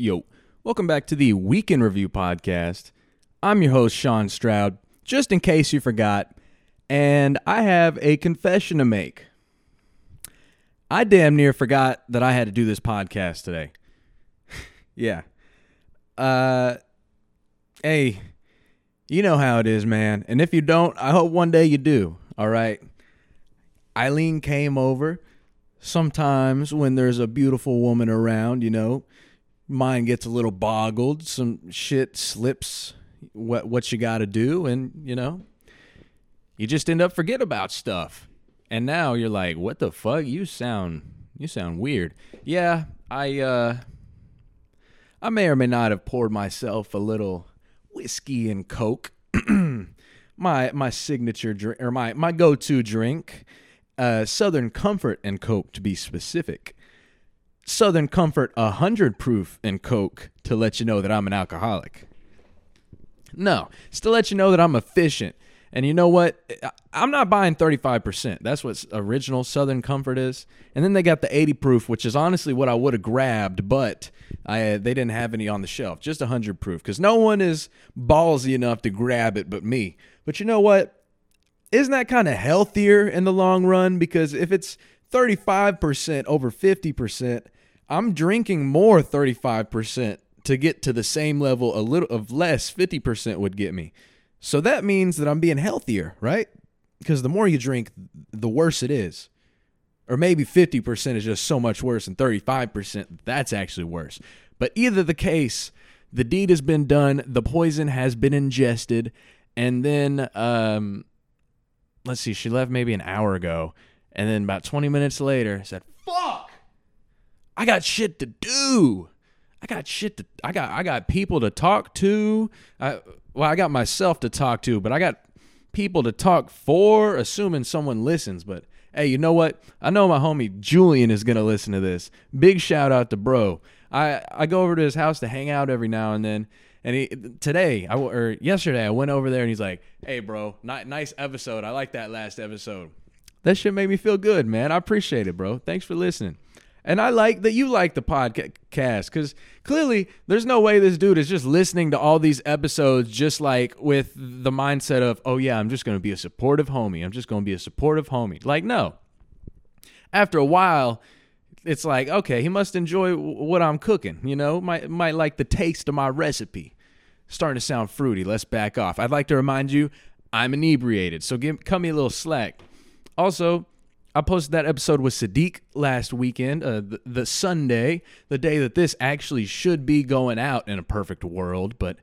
Yo, welcome back to the Weekend Review Podcast. I'm your host, Sean Stroud, just in case you forgot, and I have a confession to make. I damn near forgot that I had to do this podcast today. yeah. Uh, hey, you know how it is, man. And if you don't, I hope one day you do. All right. Eileen came over. Sometimes when there's a beautiful woman around, you know, mind gets a little boggled. Some shit slips what what you got to do, and you know, you just end up forget about stuff. And now you're like, what the fuck? You sound you sound weird. Yeah, I uh, I may or may not have poured myself a little whiskey and coke. my my signature drink or my my go to drink, uh, Southern Comfort and Coke to be specific. Southern Comfort 100 proof and Coke to let you know that I'm an alcoholic. No, it's to let you know that I'm efficient. And you know what? I'm not buying 35%. That's what original Southern Comfort is. And then they got the 80 proof, which is honestly what I would have grabbed, but I they didn't have any on the shelf. Just 100 proof because no one is ballsy enough to grab it but me. But you know what? Isn't that kind of healthier in the long run? Because if it's 35% over 50%, I'm drinking more 35% to get to the same level a little of less 50% would get me. So that means that I'm being healthier, right? Because the more you drink, the worse it is. Or maybe 50% is just so much worse and 35% that's actually worse. But either the case, the deed has been done, the poison has been ingested, and then um let's see, she left maybe an hour ago, and then about 20 minutes later said, "Fuck. I got shit to do. I got shit to I got I got people to talk to. I, well, I got myself to talk to, but I got people to talk for, assuming someone listens. But hey, you know what? I know my homie Julian is gonna listen to this. Big shout out to bro. I I go over to his house to hang out every now and then. And he today I or yesterday I went over there and he's like, "Hey, bro, nice episode. I like that last episode." That shit made me feel good, man. I appreciate it, bro. Thanks for listening. And I like that you like the podcast because clearly there's no way this dude is just listening to all these episodes just like with the mindset of, oh, yeah, I'm just going to be a supportive homie. I'm just going to be a supportive homie. Like, no. After a while, it's like, okay, he must enjoy what I'm cooking, you know, might, might like the taste of my recipe. Starting to sound fruity. Let's back off. I'd like to remind you, I'm inebriated, so give, cut me a little slack. Also, I posted that episode with Sadiq last weekend, uh, the, the, Sunday, the day that this actually should be going out in a perfect world. But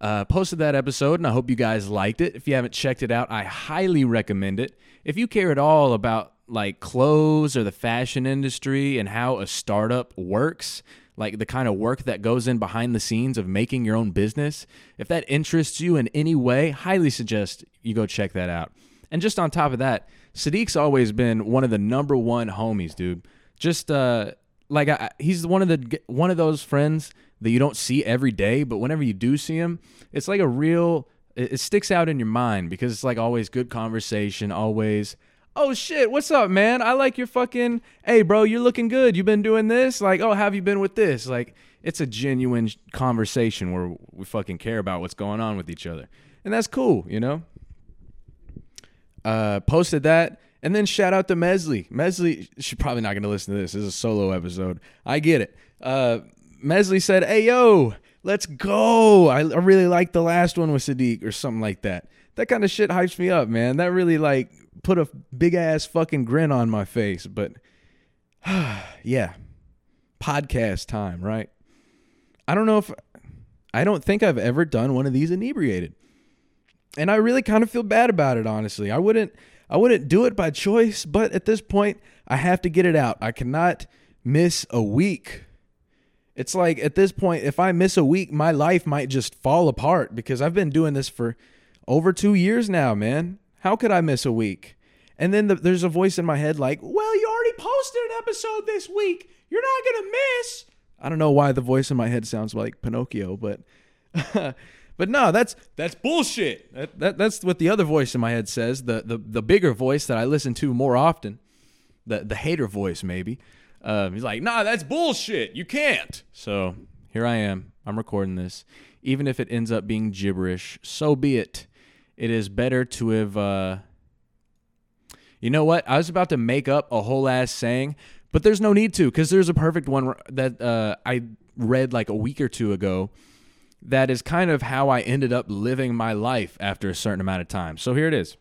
uh, posted that episode, and I hope you guys liked it. If you haven't checked it out, I highly recommend it. If you care at all about like clothes or the fashion industry and how a startup works, like the kind of work that goes in behind the scenes of making your own business, if that interests you in any way, highly suggest you go check that out. And just on top of that, Sadiq's always been one of the number one homies, dude. Just uh, like I, he's one of the one of those friends that you don't see every day, but whenever you do see him, it's like a real. It, it sticks out in your mind because it's like always good conversation, always. Oh shit, what's up, man? I like your fucking. Hey, bro, you're looking good. You've been doing this? Like, oh, have you been with this? Like, it's a genuine conversation where we fucking care about what's going on with each other, and that's cool, you know uh, posted that. And then shout out to Mesley. Mesley, she's probably not going to listen to this. This is a solo episode. I get it. Uh, Mesley said, Hey, yo, let's go. I, I really like the last one with Sadiq or something like that. That kind of shit hypes me up, man. That really like put a big ass fucking grin on my face. But yeah, podcast time, right? I don't know if I don't think I've ever done one of these inebriated and I really kind of feel bad about it honestly. I wouldn't I wouldn't do it by choice, but at this point I have to get it out. I cannot miss a week. It's like at this point if I miss a week, my life might just fall apart because I've been doing this for over 2 years now, man. How could I miss a week? And then the, there's a voice in my head like, "Well, you already posted an episode this week. You're not going to miss." I don't know why the voice in my head sounds like Pinocchio, but But no, that's that's bullshit. That, that, that's what the other voice in my head says. The, the the bigger voice that I listen to more often, the the hater voice maybe. Um, he's like, nah, that's bullshit. You can't. So here I am. I'm recording this. Even if it ends up being gibberish, so be it. It is better to have. Uh, you know what? I was about to make up a whole ass saying, but there's no need to because there's a perfect one that uh, I read like a week or two ago that is kind of how I ended up living my life after a certain amount of time. So here it is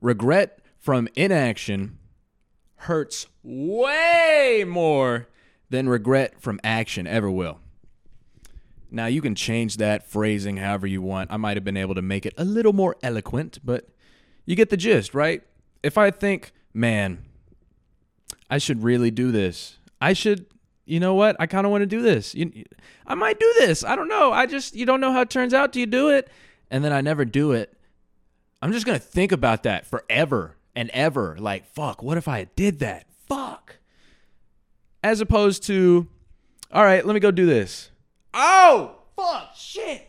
Regret from inaction hurts way more than regret from action ever will. Now, you can change that phrasing however you want. I might have been able to make it a little more eloquent, but you get the gist, right? If I think, man, I should really do this, I should, you know what? I kind of want to do this. You, I might do this. I don't know. I just, you don't know how it turns out Do you do it. And then I never do it. I'm just going to think about that forever and ever. Like, fuck, what if I did that? Fuck. As opposed to, all right, let me go do this. Oh, fuck, shit.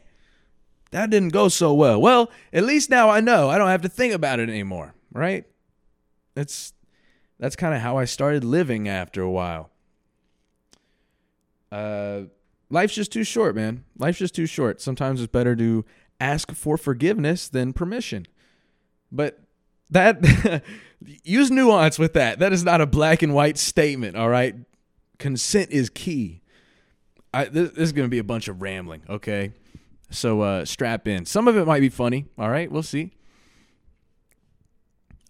That didn't go so well. Well, at least now I know. I don't have to think about it anymore, right? That's that's kind of how I started living after a while. Uh life's just too short, man. Life's just too short. Sometimes it's better to ask for forgiveness than permission. But that use nuance with that. That is not a black and white statement, all right? Consent is key. I, this, this is going to be a bunch of rambling, okay? So uh, strap in. Some of it might be funny, all right? We'll see.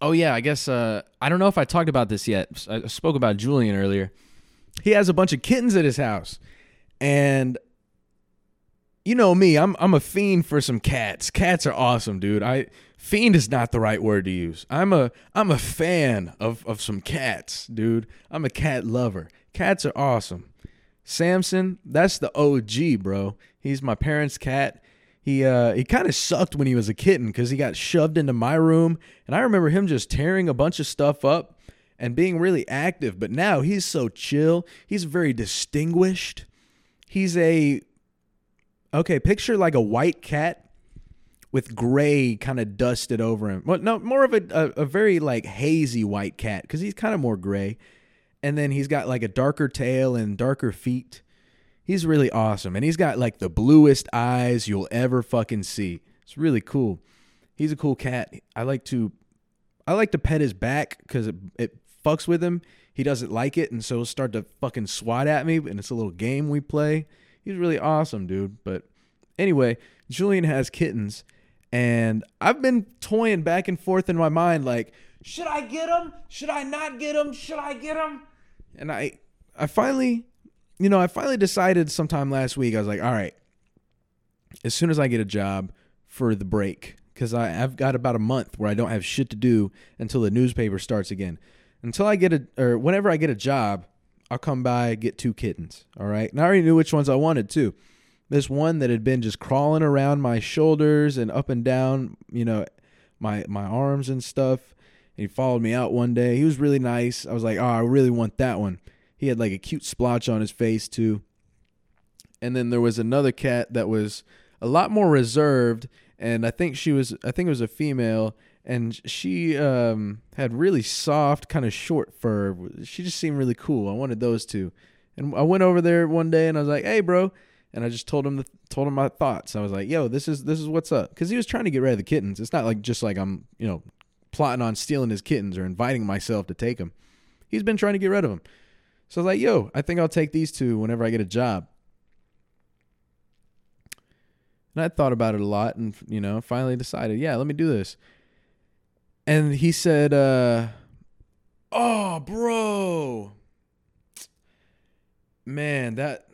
Oh yeah, I guess uh, I don't know if I talked about this yet. I spoke about Julian earlier. He has a bunch of kittens at his house, and you know me, I'm I'm a fiend for some cats. Cats are awesome, dude. I fiend is not the right word to use. I'm a I'm a fan of of some cats, dude. I'm a cat lover. Cats are awesome. Samson, that's the OG, bro. He's my parents' cat. He uh he kind of sucked when he was a kitten because he got shoved into my room, and I remember him just tearing a bunch of stuff up and being really active. But now he's so chill. He's very distinguished. He's a okay. Picture like a white cat with gray kind of dusted over him. Well, no, more of a a, a very like hazy white cat because he's kind of more gray and then he's got like a darker tail and darker feet. He's really awesome. And he's got like the bluest eyes you'll ever fucking see. It's really cool. He's a cool cat. I like to I like to pet his back cuz it, it fucks with him. He doesn't like it and so he'll start to fucking swat at me and it's a little game we play. He's really awesome, dude. But anyway, Julian has kittens and I've been toying back and forth in my mind like should I get them? Should I not get them? Should I get them? And I I finally, you know, I finally decided sometime last week. I was like, all right, as soon as I get a job for the break, because I've got about a month where I don't have shit to do until the newspaper starts again. Until I get a, or whenever I get a job, I'll come by get two kittens. All right, and I already knew which ones I wanted too. This one that had been just crawling around my shoulders and up and down, you know, my my arms and stuff he followed me out one day. He was really nice. I was like, oh, I really want that one. He had like a cute splotch on his face too. And then there was another cat that was a lot more reserved, and I think she was I think it was a female, and she um, had really soft, kind of short fur. She just seemed really cool. I wanted those two. And I went over there one day and I was like, "Hey, bro," and I just told him the, told him my thoughts. I was like, "Yo, this is this is what's up," because he was trying to get rid of the kittens. It's not like just like I'm you know plotting on stealing his kittens or inviting myself to take them. He's been trying to get rid of them. So I was like, yo, I think I'll take these two whenever I get a job. And I thought about it a lot and, you know, finally decided, yeah, let me do this. And he said, uh, oh, bro. Man, that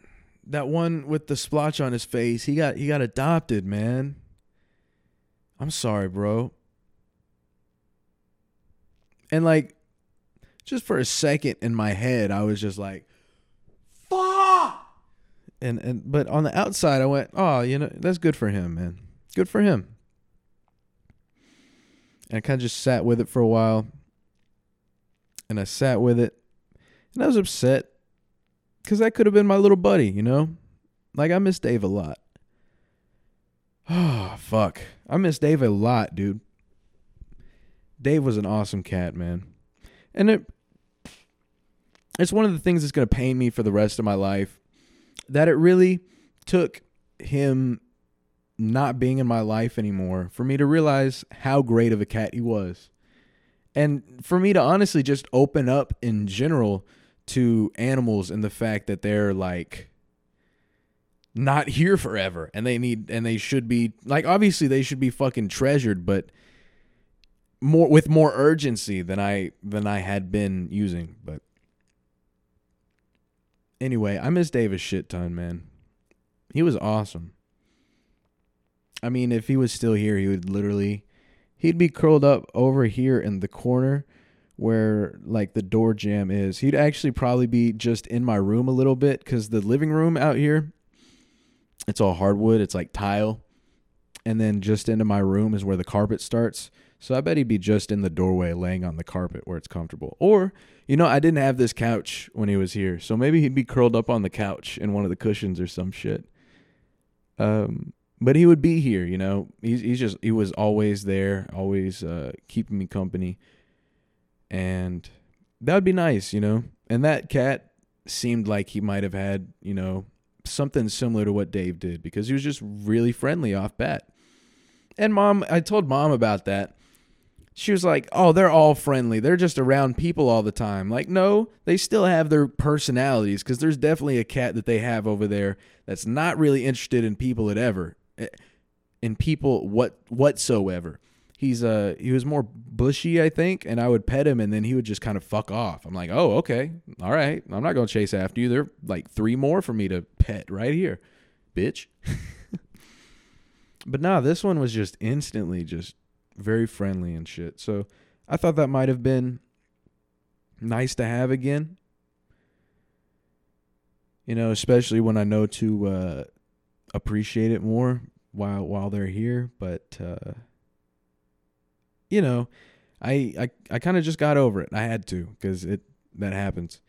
that one with the splotch on his face, he got he got adopted, man. I'm sorry, bro. And like, just for a second in my head, I was just like, fuck. And and but on the outside, I went, oh, you know, that's good for him, man. Good for him. And I kind of just sat with it for a while. And I sat with it. And I was upset because that could have been my little buddy, you know? Like, I miss Dave a lot. Oh, fuck. I miss Dave a lot, dude. Dave was an awesome cat, man. And it it's one of the things that's going to pain me for the rest of my life that it really took him not being in my life anymore for me to realize how great of a cat he was. And for me to honestly just open up in general to animals and the fact that they're like not here forever and they need and they should be like obviously they should be fucking treasured but more with more urgency than I than I had been using but anyway I miss Davis shit ton man he was awesome I mean if he was still here he would literally he'd be curled up over here in the corner where like the door jamb is he'd actually probably be just in my room a little bit because the living room out here it's all hardwood. It's like tile. And then just into my room is where the carpet starts. So I bet he'd be just in the doorway laying on the carpet where it's comfortable. Or, you know, I didn't have this couch when he was here. So maybe he'd be curled up on the couch in one of the cushions or some shit. Um, but he would be here, you know. He's he's just he was always there, always uh, keeping me company. And that would be nice, you know. And that cat seemed like he might have had, you know, something similar to what Dave did because he was just really friendly off bat. And mom, I told mom about that. She was like, "Oh, they're all friendly. They're just around people all the time." Like, no, they still have their personalities because there's definitely a cat that they have over there that's not really interested in people at ever, in people what whatsoever. He's uh he was more bushy i think and i would pet him and then he would just kind of fuck off. I'm like oh okay. All right. I'm not gonna chase after you. There are like three more for me to pet right here bitch. But nah this one was just instantly just very friendly and shit. So i thought that might have been nice to have again. You know especially when i know to uh appreciate it more while while they're here but uh you know, I I, I kind of just got over it. I had to because it that happens.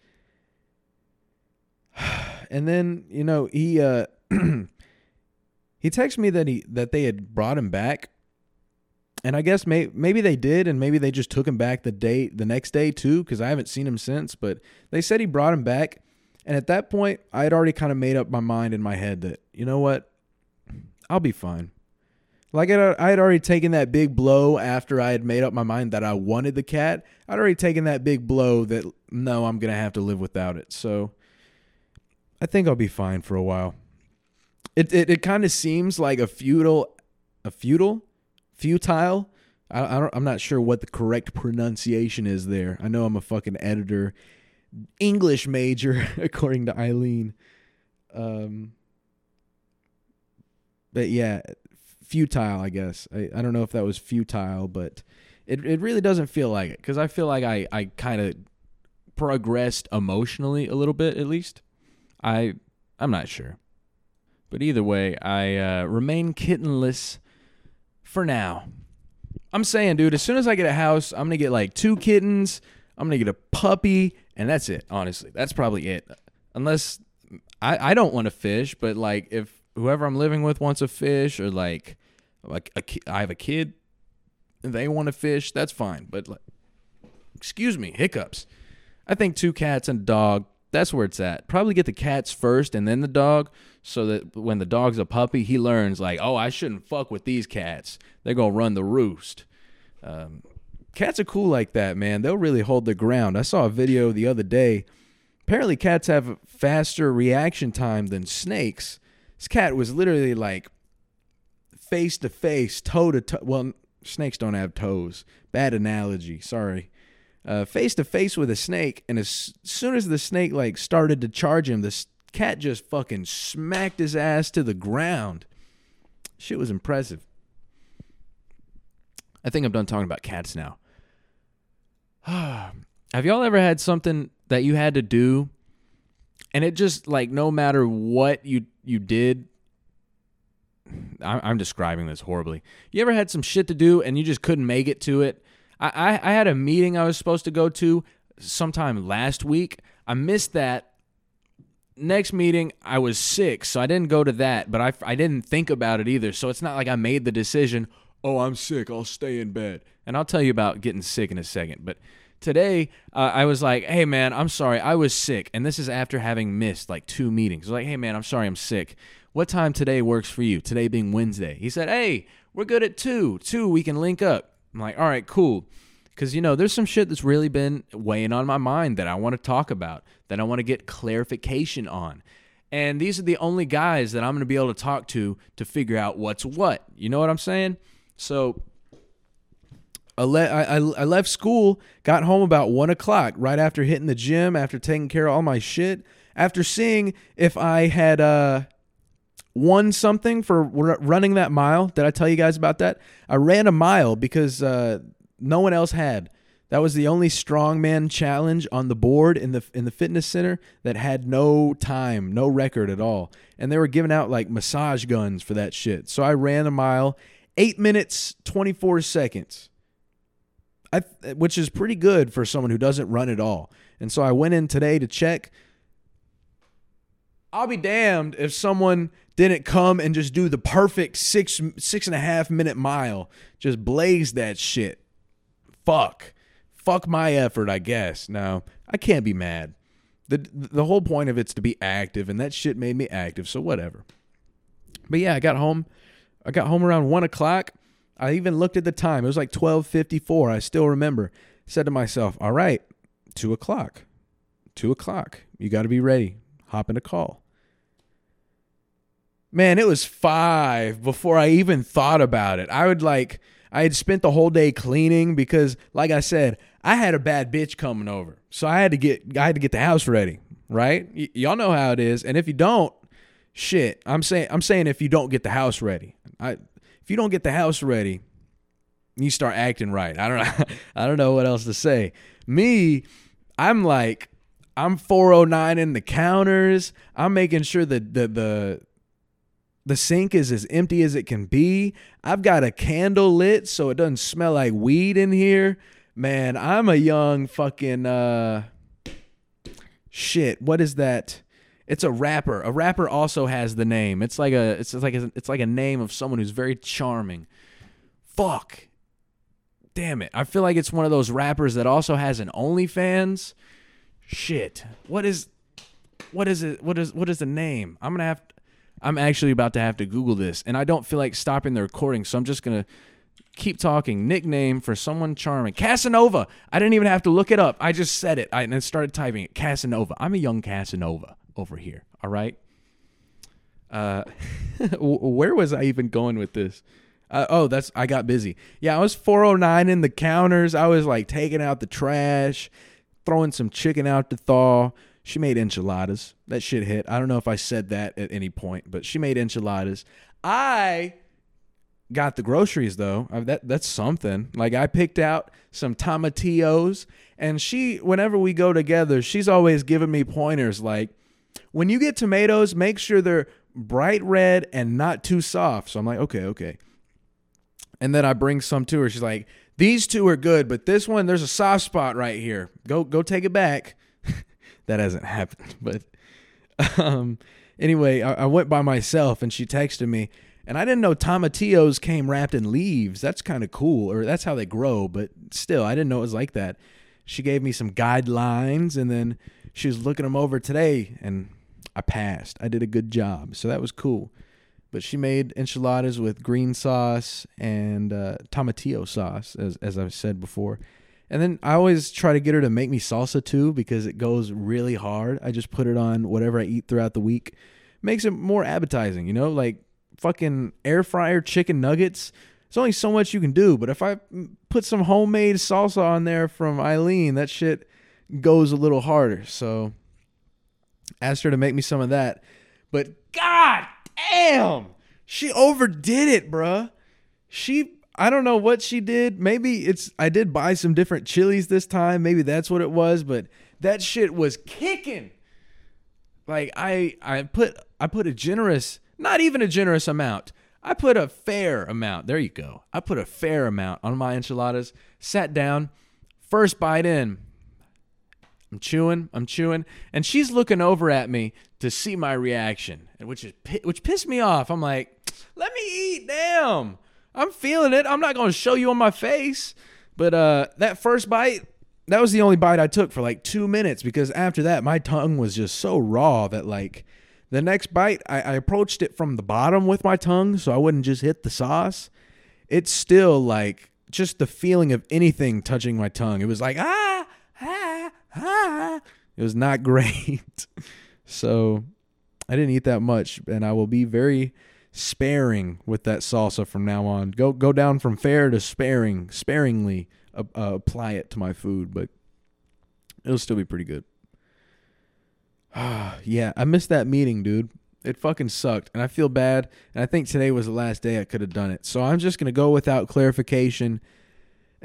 And then you know he uh he texted me that he that they had brought him back, and I guess may, maybe they did, and maybe they just took him back the day the next day too because I haven't seen him since. But they said he brought him back, and at that point I had already kind of made up my mind in my head that you know what, I'll be fine. Like I had already taken that big blow after I had made up my mind that I wanted the cat. I'd already taken that big blow that no, I'm gonna have to live without it. So I think I'll be fine for a while. It it, it kind of seems like a futile, a futile, futile. I, I don't, I'm not sure what the correct pronunciation is there. I know I'm a fucking editor, English major, according to Eileen. Um, but yeah, futile, I guess. I, I don't know if that was futile, but it, it really doesn't feel like it because I feel like I, I kind of progressed emotionally a little bit at least. I I'm not sure. But either way, I uh, remain kittenless for now. I'm saying, dude, as soon as I get a house, I'm gonna get like two kittens. I'm gonna get a puppy, and that's it. Honestly, that's probably it. Unless I I don't want to fish, but like if whoever I'm living with wants a fish, or like like I have a kid, and they want to fish, that's fine. But like, excuse me, hiccups. I think two cats and a dog. That's where it's at. Probably get the cats first and then the dog, so that when the dog's a puppy, he learns like, oh, I shouldn't fuck with these cats. They're gonna run the roost. Um, cats are cool like that, man. They'll really hold their ground. I saw a video the other day. Apparently, cats have faster reaction time than snakes. This cat was literally like face to face, toe to toe. Well, snakes don't have toes. Bad analogy. Sorry. Uh, face to face with a snake, and as soon as the snake like started to charge him, the cat just fucking smacked his ass to the ground. Shit was impressive. I think I'm done talking about cats now. Have y'all ever had something that you had to do and it just like no matter what you you did I'm describing this horribly. You ever had some shit to do and you just couldn't make it to it? I, I, I had a meeting I was supposed to go to sometime last week. I missed that. Next meeting, I was sick, so I didn't go to that, but I, I didn't think about it either. So it's not like I made the decision, oh, I'm sick, I'll stay in bed. And I'll tell you about getting sick in a second. But today uh, I was like, "Hey man, I'm sorry, I was sick," and this is after having missed like two meetings. I was like, "Hey man, I'm sorry, I'm sick. What time today works for you? Today being Wednesday." He said, "Hey, we're good at two. Two, we can link up." I'm like, "All right, cool." Because, you know, there's some shit that's really been weighing on my mind that I want to talk about, that I want to get clarification on. And these are the only guys that I'm going to be able to talk to to figure out what's what. You know what I'm saying? So I, le- I, I left school, got home about one o'clock, right after hitting the gym, after taking care of all my shit, after seeing if I had uh, won something for r- running that mile. Did I tell you guys about that? I ran a mile because uh, no one else had. That was the only strongman challenge on the board in the in the fitness center that had no time, no record at all. And they were giving out like massage guns for that shit. So I ran a mile, 8 minutes 24 seconds. I which is pretty good for someone who doesn't run at all. And so I went in today to check. I'll be damned if someone didn't come and just do the perfect six six and a half minute mile, just blaze that shit fuck. Fuck my effort, I guess. No, I can't be mad. The the whole point of it's to be active, and that shit made me active, so whatever. But yeah, I got home. I got home around one o'clock. I even looked at the time. It was like twelve fifty four. I still remember. Said to myself, "All right, two o'clock. Two o'clock. You got to be ready. Hop in a call." Man, it was five before I even thought about it. I would like I had spent the whole day cleaning because, like I said, I had a bad bitch coming over, so I had to get I had to get the house ready. Right? Y- y'all know how it is, and if you don't, shit, I'm saying I'm saying if you don't get the house ready, I if you don't get the house ready, you start acting right. I don't know. I don't know what else to say. Me, I'm like I'm 409 in the counters. I'm making sure that the the the sink is as empty as it can be. I've got a candle lit so it doesn't smell like weed in here. Man, I'm a young fucking uh shit. What is that? It's a rapper. A rapper also has the name. It's like a it's like a, it's like a name of someone who's very charming. Fuck. Damn it. I feel like it's one of those rappers that also has an OnlyFans. Shit. What is what is it? What is what is the name? I'm gonna have I'm actually about to have to Google this, and I don't feel like stopping the recording, so I'm just gonna keep talking. Nickname for someone charming, Casanova. I didn't even have to look it up. I just said it I, and then started typing it. Casanova. I'm a young Casanova over here. All right. Uh, where was I even going with this? Uh, oh, that's I got busy. Yeah, I was 409 in the counters. I was like taking out the trash, throwing some chicken out to thaw, she made enchiladas. That shit hit. I don't know if I said that at any point, but she made enchiladas. I got the groceries though. I, that that's something. Like I picked out some tomatillos, and she, whenever we go together, she's always giving me pointers. Like when you get tomatoes, make sure they're bright red and not too soft. So I'm like, okay, okay. And then I bring some to her. She's like, these two are good, but this one, there's a soft spot right here. Go go take it back that hasn't happened. But um, anyway, I, I, went by myself and she texted me, and I didn't know tomatillos came wrapped in leaves. That's kind of cool, or that's how they grow. But still, I didn't know it was like that. She gave me some guidelines, and then she was looking them over today, and I passed. I did a good job, so that was cool. But she made enchiladas with green sauce and uh, tomatillo sauce, as as I've said before and then I always try to get her to make me salsa too because it goes really hard. I just put it on whatever I eat throughout the week. Makes it more appetizing, you know? Like fucking air fryer chicken nuggets. There's only so much you can do, but if I put some homemade salsa on there from Eileen, that shit goes a little harder. So asked her to make me some of that. But god damn, she overdid it, bruh. She I don't know what she did. Maybe it's I did buy some different chilies this time. Maybe that's what it was, but that shit was kicking. Like I I put I put a generous, not even a generous amount. I put a fair amount. There you go. I put a fair amount on my enchiladas. Sat down, first bite in. I'm chewing, I'm chewing, and she's looking over at me to see my reaction, which is which pissed me off. I'm like, "Let me eat, damn." I'm feeling it. I'm not going to show you on my face, but uh, that first bite, that was the only bite I took for like two minutes because after that, my tongue was just so raw that like the next bite, I, I approached it from the bottom with my tongue so I wouldn't just hit the sauce. It's still like just the feeling of anything touching my tongue. It was like, ah, ah, ah. It was not great. so I didn't eat that much, and I will be very sparing with that salsa from now on. Go go down from fair to sparing, sparingly uh, uh, apply it to my food, but it'll still be pretty good. yeah, I missed that meeting, dude. It fucking sucked, and I feel bad. And I think today was the last day I could have done it. So I'm just gonna go without clarification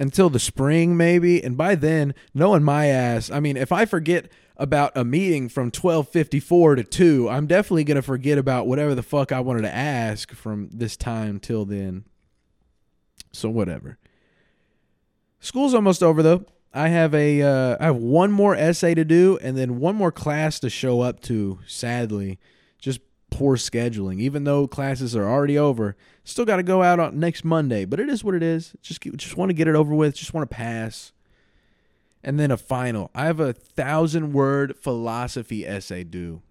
until the spring, maybe. And by then, knowing my ass, I mean, if I forget about a meeting from 1254 to 2, I'm definitely gonna forget about whatever the fuck I wanted to ask from this time till then. So whatever. School's almost over though. I have a uh, I have one more essay to do and then one more class to show up to. Sadly, just poor scheduling. Even though classes are already over, still got to go out on next Monday. But it is what it is. Just just want to get it over with. Just want to pass. And then a final. I have a thousand word philosophy essay due.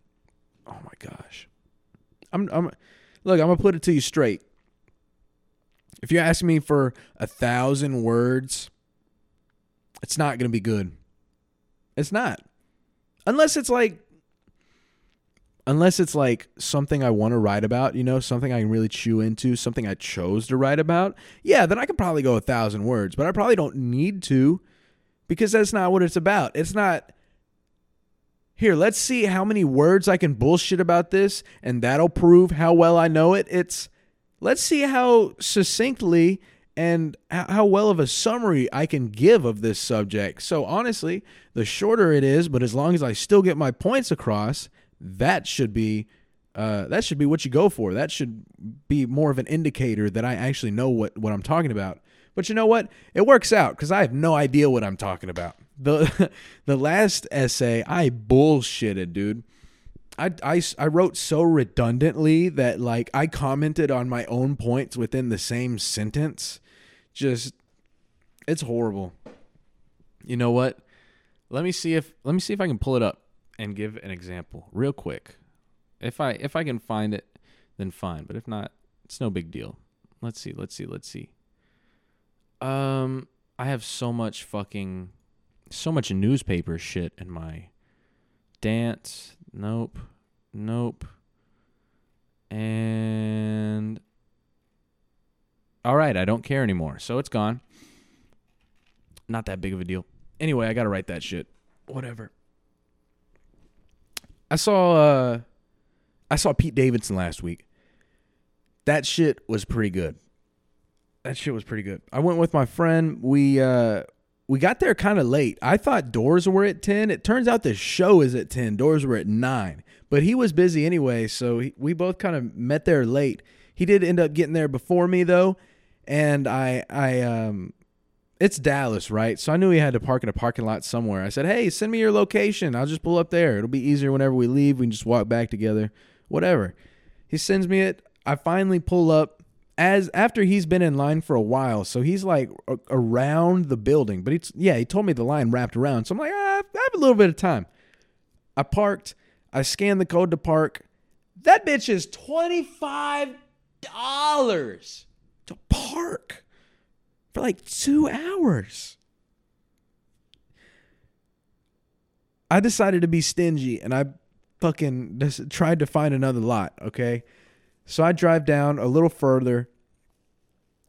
Oh my gosh. I'm I'm look. I'm gonna put it to you straight. If you ask me for a thousand words it's not to be good. It's not. Unless it's like unless it's like something I want to write about, you know, something I can really chew into, something I chose to write about, yeah, then I could probably go a thousand words, but I probably don't need to because that's not what it's about. It's not here, let's see how many words I can bullshit about this, and that'll prove how well I know it. It's let's see how succinctly and how well of a summary I can give of this subject. So, honestly, the shorter it is, but as long as I still get my points across, that should be. Uh, that should be what you go for. That should be more of an indicator that I actually know what, what I'm talking about. But you know what? It works out because I have no idea what I'm talking about. The the last essay I bullshitted, dude. I, I, I wrote so redundantly that like I commented on my own points within the same sentence. Just it's horrible. You know what? Let me see if let me see if I can pull it up and give an example real quick. If I if I can find it, then fine. But if not, it's no big deal. Let's see, let's see, let's see. Um I have so much fucking so much newspaper shit in my dance Nope. Nope. And all right, I don't care anymore. So it's gone. Not that big of a deal. Anyway, I got to write that shit. Whatever. I saw uh I saw Pete Davidson last week. That shit was pretty good. That shit was pretty good. I went with my friend. We uh we got there kind of late. I thought doors were at 10. It turns out the show is at 10. Doors were at 9. But he was busy anyway, so he, we both kind of met there late. He did end up getting there before me though, and I I um it's Dallas, right? So I knew he had to park in a parking lot somewhere. I said, "Hey, send me your location. I'll just pull up there. It'll be easier whenever we leave. We can just walk back together. Whatever." He sends me it. I finally pull up as after he's been in line for a while, so he's like a, around the building. But it's yeah, he told me the line wrapped around, so I'm like, ah, I have a little bit of time. I parked. I scanned the code to park. That bitch is twenty five dollars to park for like two hours. I decided to be stingy and I fucking just tried to find another lot. Okay. So I drive down a little further,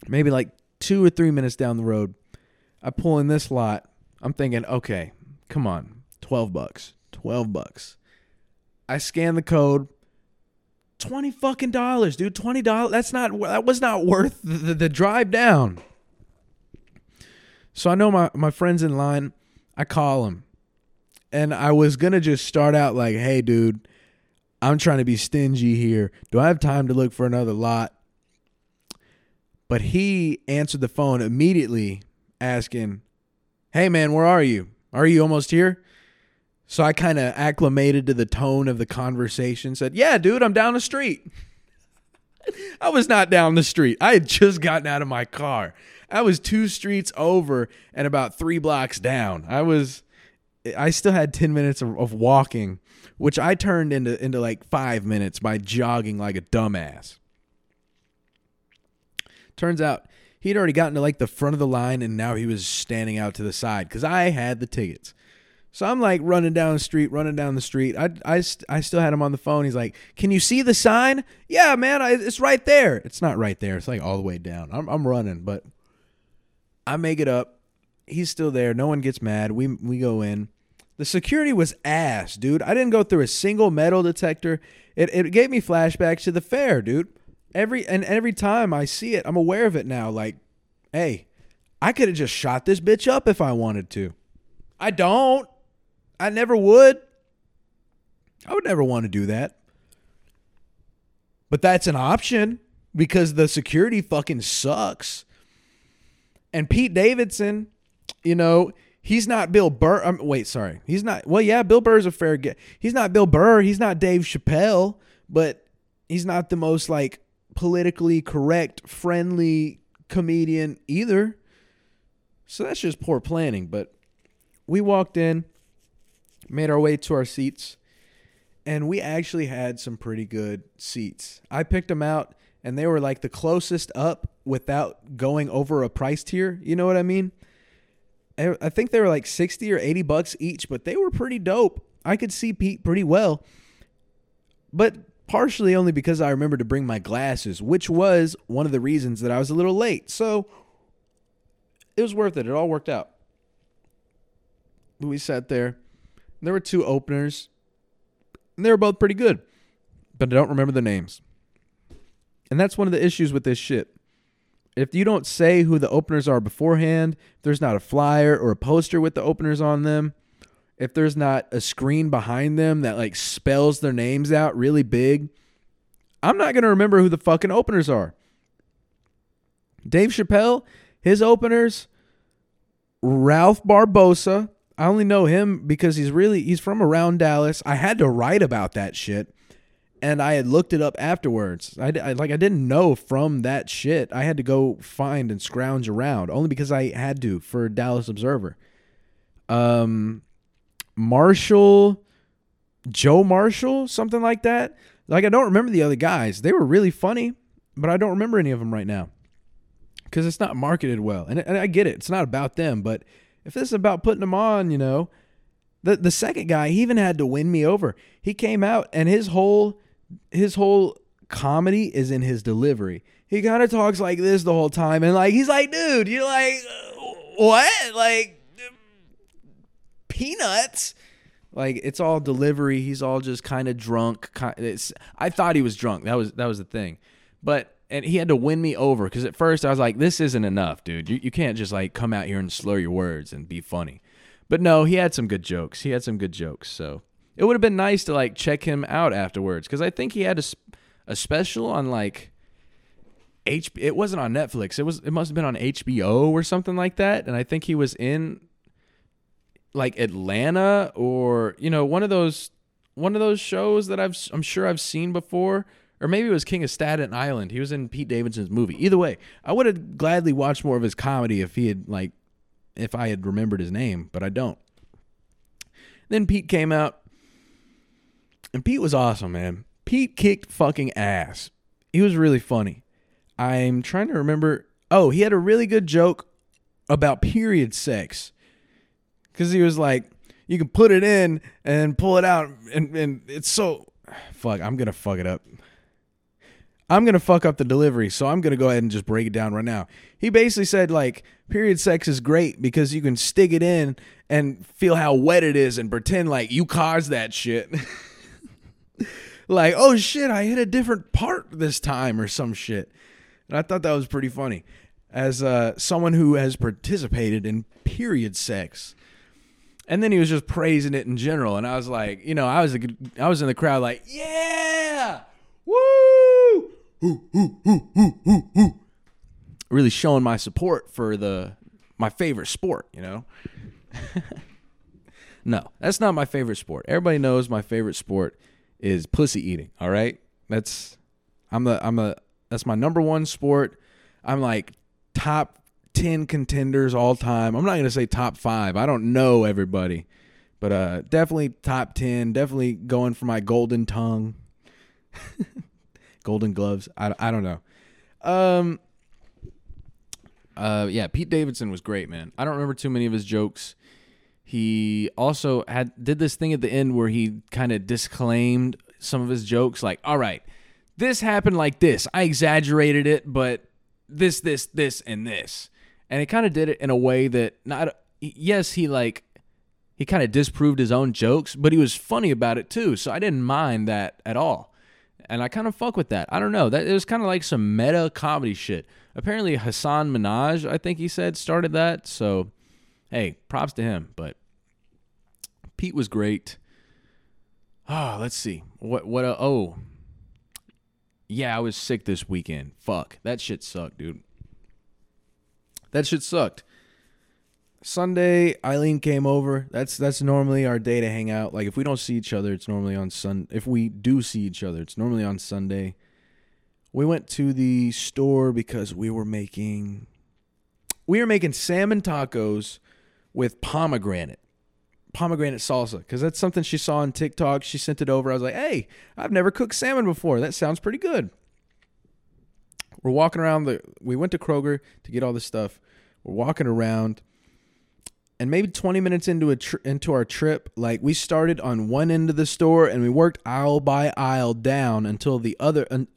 maybe like two or three minutes down the road. I pull in this lot. I'm thinking, okay, come on, 12 bucks, 12 bucks. I scan the code. 20 fucking dollars, dude. $20. That's not, that was not worth the, the, the drive down. So I know my, my friend's in line. I call him. And I was going to just start out like, hey, dude, I'm trying to be stingy here. Do I have time to look for another lot? But he answered the phone immediately asking, Hey man, where are you? Are you almost here? So I kind of acclimated to the tone of the conversation, said, Yeah, dude, I'm down the street. I was not down the street. I had just gotten out of my car. I was two streets over and about three blocks down. I was, I still had ten minutes of, of walking, which I turned into into like five minutes by jogging like a dumbass. Turns out he'd already gotten to like the front of the line and now he was standing out to the side because I had the tickets. So I'm like running down the street, running down the street. I, I, I still had him on the phone. He's like, Can you see the sign? Yeah, man, I, it's right there. It's not right there. It's like all the way down. I'm, I'm running, but I make it up. He's still there. No one gets mad. We, we go in. The security was ass, dude. I didn't go through a single metal detector. It, it gave me flashbacks to the fair, dude. Every and every time I see it, I'm aware of it now. Like, hey, I could have just shot this bitch up if I wanted to. I don't. I never would. I would never want to do that. But that's an option because the security fucking sucks. And Pete Davidson, you know, he's not Bill Burr. Um, wait, sorry. He's not. Well, yeah, Bill Burr is a fair get. He's not Bill Burr. He's not Dave Chappelle, but he's not the most like politically correct, friendly comedian either. So that's just poor planning. But we walked in made our way to our seats, and we actually had some pretty good seats. I picked them out, and they were like the closest up without going over a price tier. You know what I mean? I think they were like 60 or 80 bucks each, but they were pretty dope. I could see Pete pretty well. But partially only because I remembered to bring my glasses, which was one of the reasons that I was a little late. So it was worth it. It all worked out. We sat there there were two openers, and they were both pretty good, but I don't remember the names. And that's one of the issues with this shit. If you don't say who the openers are beforehand, if there's not a flyer or a poster with the openers on them, if there's not a screen behind them that like spells their names out really big, I'm not going to remember who the fucking openers are. Dave Chappelle, his openers, Ralph Barbosa, I only know him because he's really he's from around Dallas. I had to write about that shit, and I had looked it up afterwards. I, I like I didn't know from that shit. I had to go find and scrounge around only because I had to for Dallas Observer. Um, Marshall, Joe Marshall, something like that. Like I don't remember the other guys. They were really funny, but I don't remember any of them right now because it's not marketed well. And, and I get it. It's not about them, but if this is about putting them on, you know, the the second guy, he even had to win me over. He came out and his whole his whole comedy is in his delivery. He kind of talks like this the whole time, and like he's like, dude, you're like, what? Like peanuts? Like it's all delivery. He's all just kind of drunk. It's, I thought he was drunk. That was that was the thing, but and he had to win me over because at first I was like, this isn't enough, dude. You, you can't just like come out here and slur your words and be funny. But no, he had some good jokes. He had some good jokes. So it would have been nice to like check him out afterwards because I think he had a, a special on like H. It wasn't on Netflix. It was. It must have been on HBO or something like that. And I think he was in like Atlanta or you know one of those one of those shows that I've I'm sure I've seen before or maybe it was King of Staten Island. He was in Pete Davidson's movie. Either way, I would have gladly watched more of his comedy if he had like if I had remembered his name, but I don't. Then Pete came out and Pete was awesome, man. Pete kicked fucking ass. He was really funny. I'm trying to remember. Oh, he had a really good joke about period sex. Cuz he was like, you can put it in and pull it out and and it's so fuck, I'm going to fuck it up. I'm gonna fuck up the delivery, so I'm gonna go ahead and just break it down right now. He basically said like period sex is great because you can stick it in and feel how wet it is and pretend like you caused that shit. like, oh shit, I hit a different part this time or some shit. And I thought that was pretty funny. As uh, someone who has participated in period sex. And then he was just praising it in general, and I was like, you know, I was a, I was in the crowd like, yeah, woo, really showing my support for the my favorite sport, you know. no, that's not my favorite sport. Everybody knows my favorite sport is pussy eating, all right? That's I'm the I'm a that's my number one sport. I'm like top 10 contenders all time. I'm not to say top 5. I don't know everybody. But uh definitely top 10, definitely going for my golden tongue. golden gloves. I, I don't know. Um uh yeah, Pete Davidson was great, man. I don't remember too many of his jokes. He also had did this thing at the end where he kind of disclaimed some of his jokes like, "All right, this happened like this. I exaggerated it, but this this this and this." And he kind of did it in a way that not yes, he like he kind of disproved his own jokes, but he was funny about it too. So I didn't mind that at all. And I kind of fuck with that. I don't know. That it was kind of like some meta comedy shit. Apparently Hasan Minhaj, I think he said, started that. So hey, props to him. But Pete was great. Ah, oh, let's see. What what uh, oh. Yeah, I was sick this weekend. Fuck. That shit sucked, dude. That shit sucked. Sunday, Eileen came over. That's that's normally our day to hang out. Like if we don't see each other, it's normally on Sun. If we do see each other, it's normally on Sunday. We went to the store because we were making we were making salmon tacos with pomegranate pomegranate salsa because that's something she saw on TikTok. She sent it over. I was like, hey, I've never cooked salmon before. That sounds pretty good. We're walking around the. We went to Kroger to get all this stuff. We're walking around, and maybe 20 minutes into a tr- into our trip, like we started on one end of the store and we worked aisle by aisle down until the other un,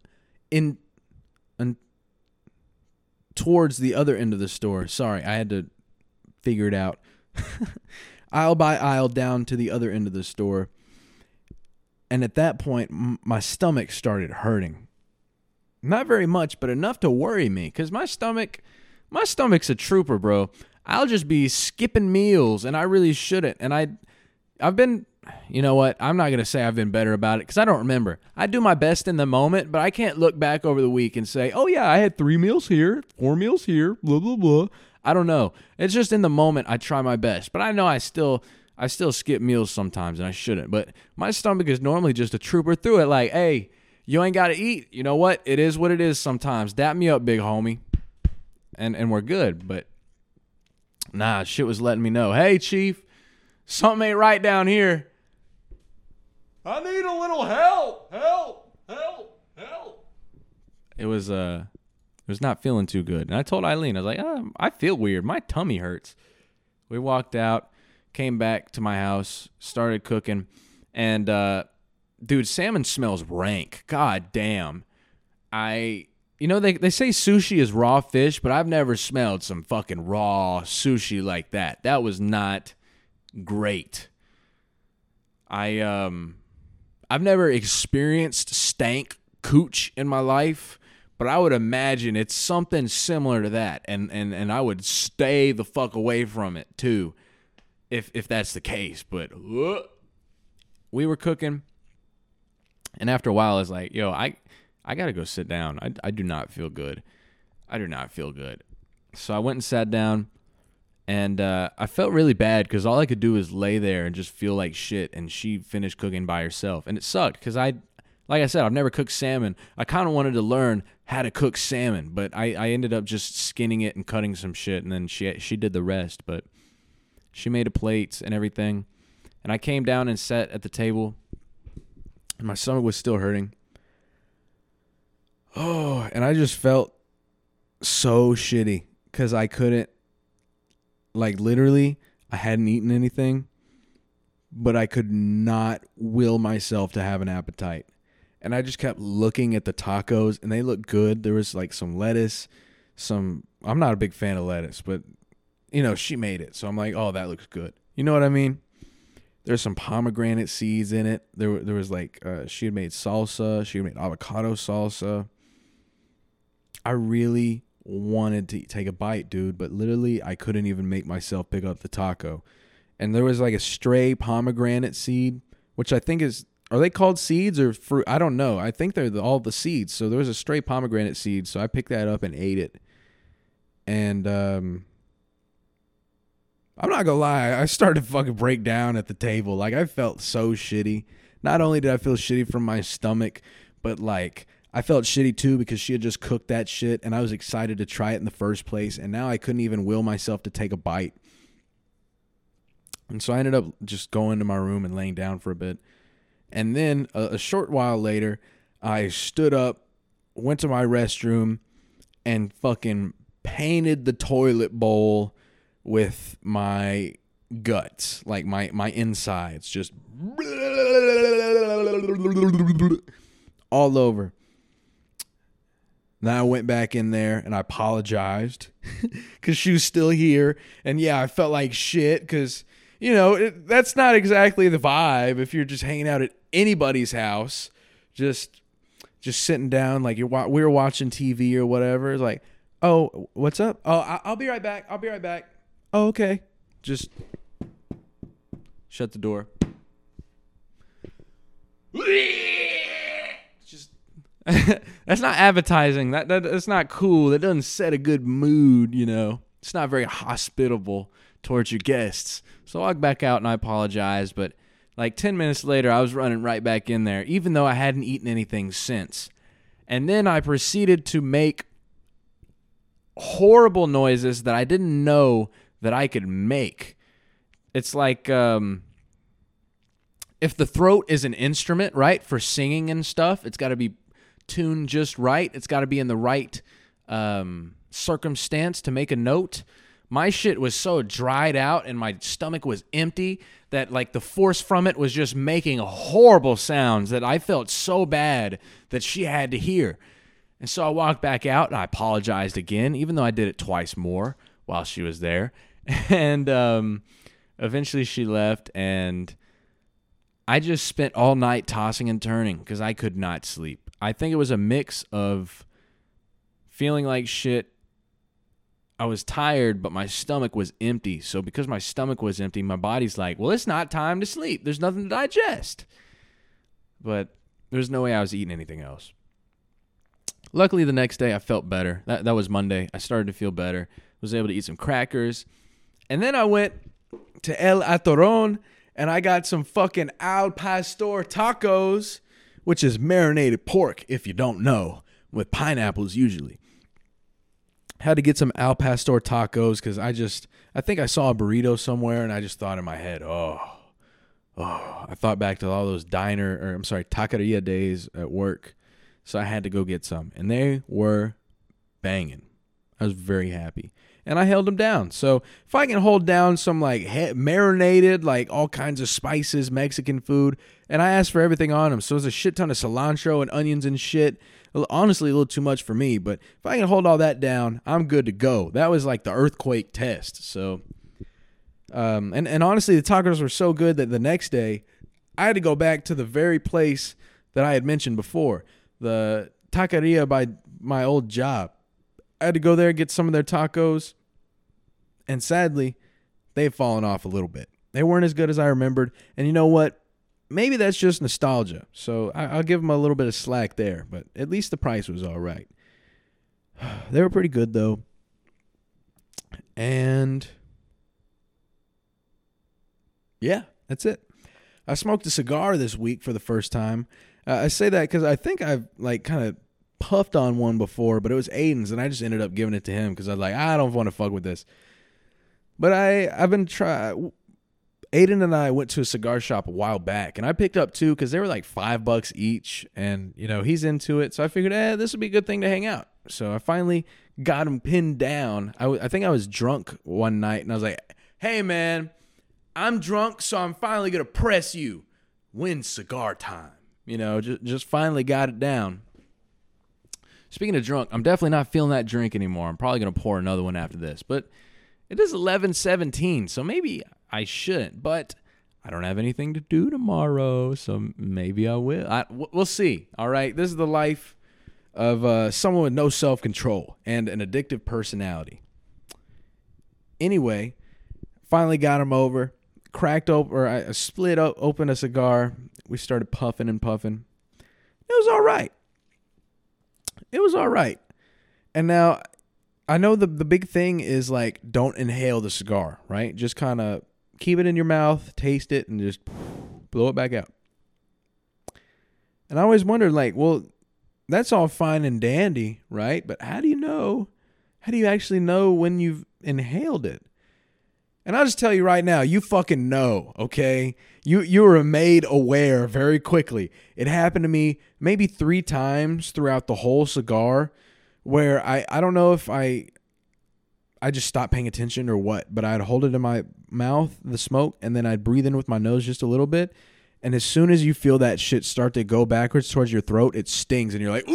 in, un, towards the other end of the store. Sorry, I had to figure it out. aisle by aisle down to the other end of the store. And at that point, m- my stomach started hurting. Not very much, but enough to worry me cuz my stomach my stomach's a trooper, bro. I'll just be skipping meals and I really shouldn't. And I I've been you know what? I'm not going to say I've been better about it cuz I don't remember. I do my best in the moment, but I can't look back over the week and say, "Oh yeah, I had 3 meals here, 4 meals here, blah blah blah." I don't know. It's just in the moment I try my best, but I know I still I still skip meals sometimes and I shouldn't. But my stomach is normally just a trooper through it like, "Hey, you ain't got to eat. You know what? It is what it is sometimes. Dap me up, big homie." And and we're good, but nah, shit was letting me know, "Hey, chief, something ain't right down here." I need a little help. Help. Help. Help. It was uh was not feeling too good. And I told Eileen, I was like, oh, I feel weird. My tummy hurts. We walked out, came back to my house, started cooking, and uh, dude, salmon smells rank. God damn. I, you know, they, they say sushi is raw fish, but I've never smelled some fucking raw sushi like that. That was not great. I, um, I've never experienced stank cooch in my life but I would imagine it's something similar to that, and and and I would stay the fuck away from it too, if if that's the case. But uh, we were cooking, and after a while, I was like, "Yo, I I gotta go sit down. I I do not feel good. I do not feel good." So I went and sat down, and uh, I felt really bad because all I could do was lay there and just feel like shit. And she finished cooking by herself, and it sucked because I like I said, I've never cooked salmon. I kind of wanted to learn how to cook salmon, but I, I ended up just skinning it and cutting some shit, and then she she did the rest. But she made a plate and everything, and I came down and sat at the table, and my stomach was still hurting. Oh, and I just felt so shitty because I couldn't, like, literally, I hadn't eaten anything, but I could not will myself to have an appetite and I just kept looking at the tacos and they looked good. There was like some lettuce, some I'm not a big fan of lettuce, but you know, she made it. So I'm like, "Oh, that looks good." You know what I mean? There's some pomegranate seeds in it. There there was like uh, she had made salsa, she had made avocado salsa. I really wanted to take a bite, dude, but literally I couldn't even make myself pick up the taco. And there was like a stray pomegranate seed, which I think is are they called seeds or fruit? I don't know. I think they're the, all the seeds. So there was a stray pomegranate seed, so I picked that up and ate it. And um, I'm not gonna lie, I started to fucking break down at the table. Like I felt so shitty. Not only did I feel shitty from my stomach, but like I felt shitty too because she had just cooked that shit and I was excited to try it in the first place. And now I couldn't even will myself to take a bite. And so I ended up just going to my room and laying down for a bit. And then a, a short while later, I stood up, went to my restroom, and fucking painted the toilet bowl with my guts, like my my insides, just all over. Then I went back in there and I apologized because she was still here. And yeah, I felt like shit because, you know, it, that's not exactly the vibe if you're just hanging out at anybody's house, just just sitting down like you're we were watching TV or whatever. It's like, oh, what's up? Oh, I, I'll be right back. I'll be right back. Oh, okay. Just shut the door. Just that's not advertising. That, that that's not cool. That doesn't set a good mood. You know, it's not very hospitable towards your guests. So I walked back out and I apologized, but like 10 minutes later, I was running right back in there, even though I hadn't eaten anything since. And then I proceeded to make horrible noises that I didn't know that I could make. It's like um, if the throat is an instrument, right, for singing and stuff, it's got to be tuned just right. It's got to be in the right um, circumstance to make a note. My shit was so dried out and my stomach was empty that like the force from it was just making horrible sounds that I felt so bad that she had to hear. And so I walked back out and I apologized again, even though I did it twice more while she was there. And um, eventually she left, and I just spent all night tossing and turning because I could not sleep. I think it was a mix of feeling like shit. I was tired, but my stomach was empty. So, because my stomach was empty, my body's like, well, it's not time to sleep. There's nothing to digest. But there's no way I was eating anything else. Luckily, the next day I felt better. That, that was Monday. I started to feel better. Was able to eat some crackers. And then I went to El Atoron and I got some fucking Al Pastor tacos, which is marinated pork, if you don't know, with pineapples usually. Had to get some Al Pastor tacos because I just, I think I saw a burrito somewhere and I just thought in my head, oh, oh. I thought back to all those diner, or I'm sorry, taqueria days at work. So I had to go get some, and they were banging. I was very happy and I held them down. So if I can hold down some like he- marinated, like all kinds of spices, Mexican food, and I asked for everything on them, so there's a shit ton of cilantro and onions and shit. Honestly, a little too much for me, but if I can hold all that down, I'm good to go. That was like the earthquake test. So, um, and and honestly, the tacos were so good that the next day I had to go back to the very place that I had mentioned before, the taqueria by my old job. I had to go there and get some of their tacos, and sadly, they've fallen off a little bit. They weren't as good as I remembered, and you know what? Maybe that's just nostalgia. So I, will give them a little bit of slack there, but at least the price was all right. They were pretty good though, and yeah, that's it. I smoked a cigar this week for the first time. Uh, I say that because I think I've like kind of puffed on one before, but it was Aiden's, and I just ended up giving it to him because I was like, I don't want to fuck with this. But I I've been trying. Aiden and I went to a cigar shop a while back, and I picked up two because they were like five bucks each, and you know he's into it, so I figured, eh, this would be a good thing to hang out. So I finally got him pinned down. I, w- I think I was drunk one night, and I was like, "Hey man, I'm drunk, so I'm finally gonna press you. Win cigar time." You know, just just finally got it down. Speaking of drunk, I'm definitely not feeling that drink anymore. I'm probably to pour another one after this. But it is 11:17, so maybe I shouldn't. But I don't have anything to do tomorrow, so maybe I will. I, we'll see. All right, this is the life of uh, someone with no self-control and an addictive personality. Anyway, finally got him over. Cracked open, or I split up, open a cigar. We started puffing and puffing. It was all right it was all right. And now I know the the big thing is like don't inhale the cigar, right? Just kind of keep it in your mouth, taste it, and just blow it back out. And I always wondered, like, well, that's all fine and dandy, right? But how do you know? How do you actually know when you've inhaled it? And I'll just tell you right now, you fucking know, okay? You you were made aware very quickly. It happened to me maybe 3 times throughout the whole cigar where I I don't know if I I just stopped paying attention or what, but I'd hold it in my mouth, the smoke, and then I'd breathe in with my nose just a little bit. And as soon as you feel that shit start to go backwards towards your throat, it stings and you're like,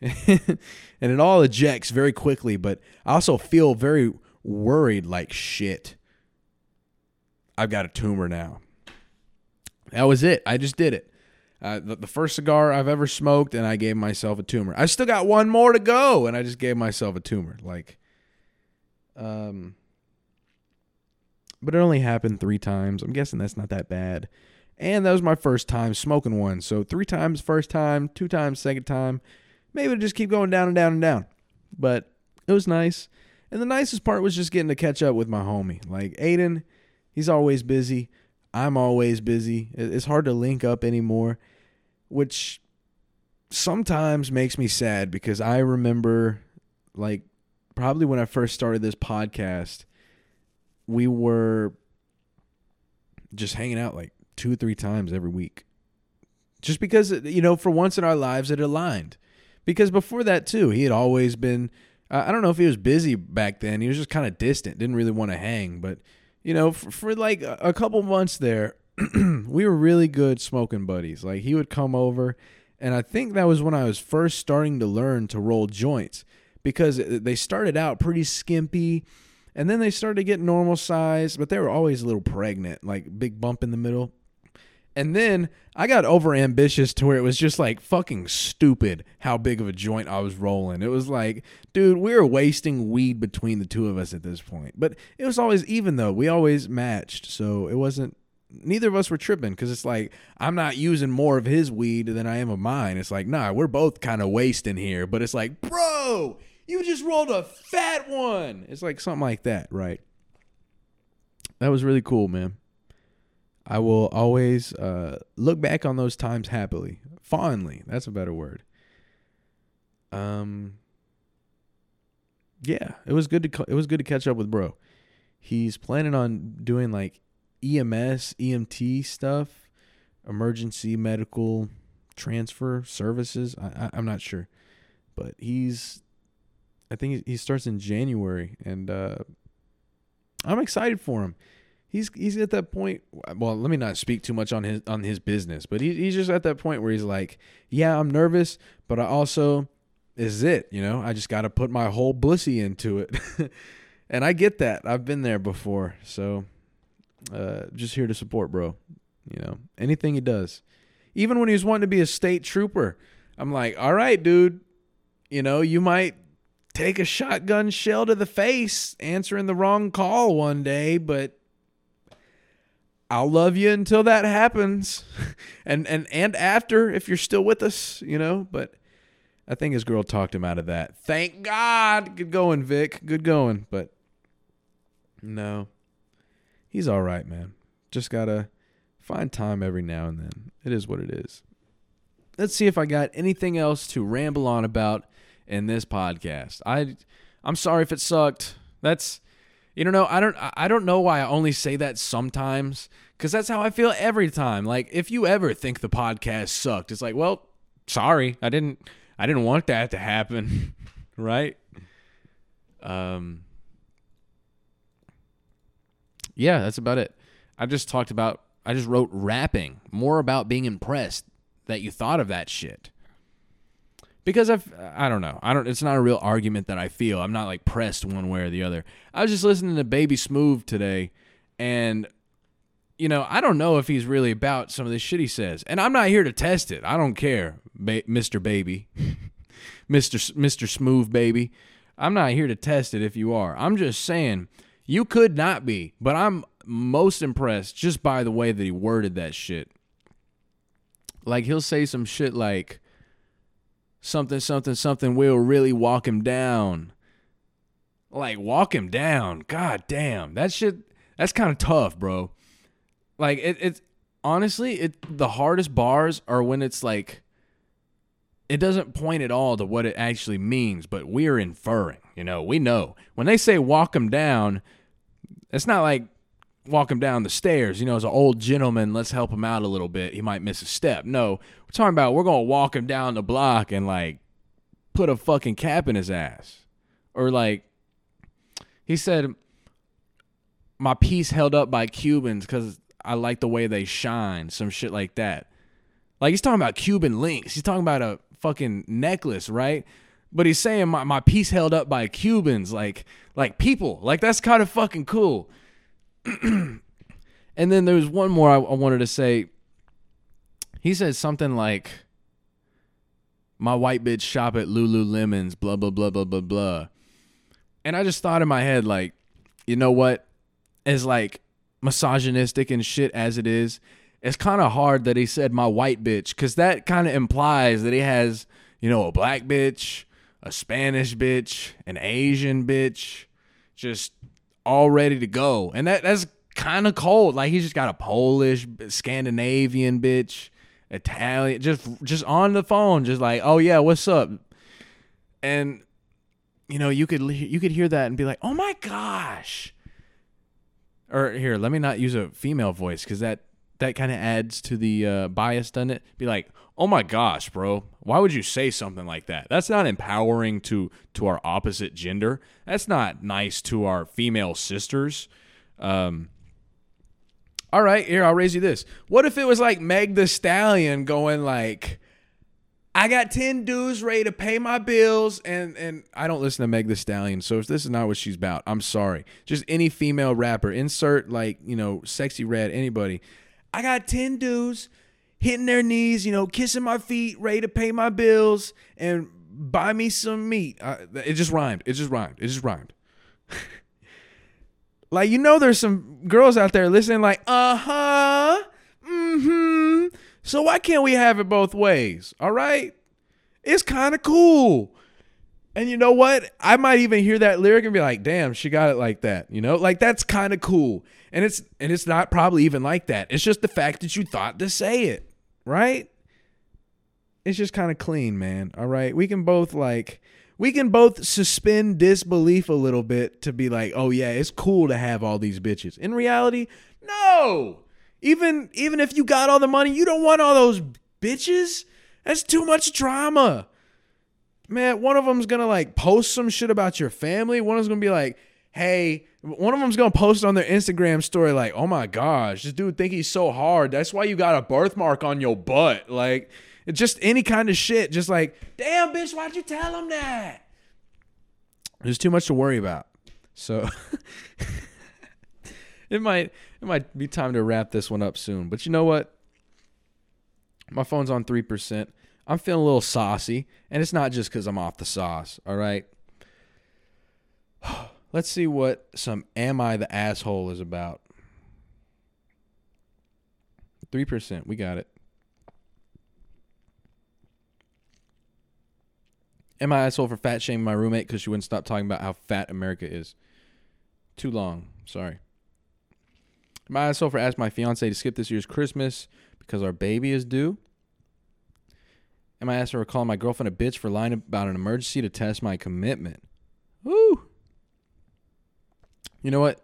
and it all ejects very quickly. But I also feel very worried like shit. I've got a tumor now. That was it. I just did it. Uh, the, the, first cigar I've ever smoked, and I gave myself a tumor. I still got one more to go, and I just gave myself a tumor. Like, um, but it only happened three times. I'm guessing that's not that bad. And that was my first time smoking one. So three times first time, two times second time. Maybe it'll just keep going down and down and down. But it was nice. And the nicest part was just getting to catch up with my homie. Like Aiden, he's always busy. I'm always busy. It's hard to link up anymore, which sometimes makes me sad because I remember, like, probably when I first started this podcast, we were just hanging out like two or three times every week. Just because, you know, for once in our lives, it aligned. Because before that, too, he had always been I don't know if he was busy back then. He was just kind of distant, didn't really want to hang. But you know, for, for like a, a couple months there, we were really good smoking buddies. Like he would come over, and I think that was when I was first starting to learn to roll joints because they started out pretty skimpy. And then they started to get normal size, but they were always a little pregnant, like big bump in the middle. And then I got over ambitious to where it was just like fucking stupid how big of a joint I was rolling. It was like, dude, we were wasting weed between the two of us at this point. But it was always even though. We always matched. So it wasn't neither of us were tripping because it's like I'm not using more of his weed than I am of mine. It's like, nah, we're both kind of wasting here. But it's like, bro, you just rolled a fat one. It's like something like that, right? That was really cool, man. I will always uh, look back on those times happily, fondly. That's a better word. Um, yeah, it was good to it was good to catch up with bro. He's planning on doing like EMS, EMT stuff, emergency medical transfer services. I, I am not sure, but he's I think he starts in January, and uh, I'm excited for him he's he's at that point. Well, let me not speak too much on his on his business, but he, he's just at that point where he's like, yeah, I'm nervous, but I also is it. You know, I just got to put my whole blissy into it, and I get that. I've been there before, so uh, just here to support, bro. You know, anything he does, even when he was wanting to be a state trooper, I'm like, all right, dude. You know, you might take a shotgun shell to the face answering the wrong call one day, but I'll love you until that happens. and and and after if you're still with us, you know, but I think his girl talked him out of that. Thank God. Good going, Vic. Good going, but no. He's all right, man. Just got to find time every now and then. It is what it is. Let's see if I got anything else to ramble on about in this podcast. I I'm sorry if it sucked. That's you don't know. I don't. I don't know why I only say that sometimes because that's how I feel every time. Like if you ever think the podcast sucked, it's like, well, sorry, I didn't. I didn't want that to happen, right? Um. Yeah, that's about it. I just talked about. I just wrote rapping more about being impressed that you thought of that shit because I've I don't know I don't it's not a real argument that I feel I'm not like pressed one way or the other I was just listening to Baby Smoove today and you know I don't know if he's really about some of this shit he says and I'm not here to test it I don't care ba- Mr. Baby Mr. Mr. Smooth Baby I'm not here to test it if you are I'm just saying you could not be but I'm most impressed just by the way that he worded that shit like he'll say some shit like something, something, something will really walk him down. Like, walk him down. God damn. That shit, that's kind of tough, bro. Like, it, it's honestly, it, the hardest bars are when it's like it doesn't point at all to what it actually means, but we're inferring. You know, we know when they say walk him down, it's not like walk him down the stairs. You know, as an old gentleman, let's help him out a little bit. He might miss a step. No, we're talking about we're gonna walk him down the block and like put a fucking cap in his ass, or like he said, my piece held up by Cubans because I like the way they shine. Some shit like that. Like he's talking about Cuban links. He's talking about a fucking necklace, right? But he's saying my, my piece held up by Cubans, like like people. Like that's kind of fucking cool. and then there was one more I, I wanted to say. He said something like my white bitch shop at Lululemon's, blah blah blah blah blah blah. And I just thought in my head, like, you know what? As like misogynistic and shit as it is, it's kind of hard that he said my white bitch because that kind of implies that he has, you know, a black bitch, a Spanish bitch, an Asian bitch, just all ready to go. And that that's kind of cold. Like he's just got a Polish, Scandinavian bitch, Italian, just just on the phone, just like, oh yeah, what's up? And you know, you could you could hear that and be like, oh my gosh. Or here, let me not use a female voice because that that kind of adds to the uh, bias, doesn't it? Be like, oh my gosh, bro, why would you say something like that? That's not empowering to to our opposite gender. That's not nice to our female sisters. Um, all right, here I'll raise you this. What if it was like Meg the Stallion going like, I got 10 dudes ready to pay my bills and and I don't listen to Meg the Stallion. So if this is not what she's about, I'm sorry. Just any female rapper, insert like, you know, Sexyy Red, anybody. I got 10 dudes hitting their knees, you know, kissing my feet, ready to pay my bills and buy me some meat. Uh, it just rhymed. It just rhymed. It just rhymed. like, you know, there's some girls out there listening, like, uh huh, mm hmm. So why can't we have it both ways? All right? It's kind of cool. And you know what? I might even hear that lyric and be like, "Damn, she got it like that." You know? Like that's kind of cool. And it's and it's not probably even like that. It's just the fact that you thought to say it, right? It's just kind of clean, man. All right? We can both like we can both suspend disbelief a little bit to be like, "Oh yeah, it's cool to have all these bitches." In reality, no. Even even if you got all the money, you don't want all those bitches. That's too much drama man, one of them's gonna like post some shit about your family. One of them's gonna be like, hey, one of them's gonna post on their Instagram story like, oh my gosh, this dude think he's so hard. That's why you got a birthmark on your butt. Like, it's just any kind of shit. Just like, damn, bitch, why'd you tell him that? There's too much to worry about. So it might it might be time to wrap this one up soon. But you know what? My phone's on three percent. I'm feeling a little saucy, and it's not just because I'm off the sauce, all right? Let's see what some Am I the Asshole is about. 3%. We got it. Am I asshole for fat shaming my roommate because she wouldn't stop talking about how fat America is? Too long. Sorry. Am I asshole for asking my fiance to skip this year's Christmas because our baby is due? Am I asked for calling my girlfriend a bitch for lying about an emergency to test my commitment? Woo! You know what?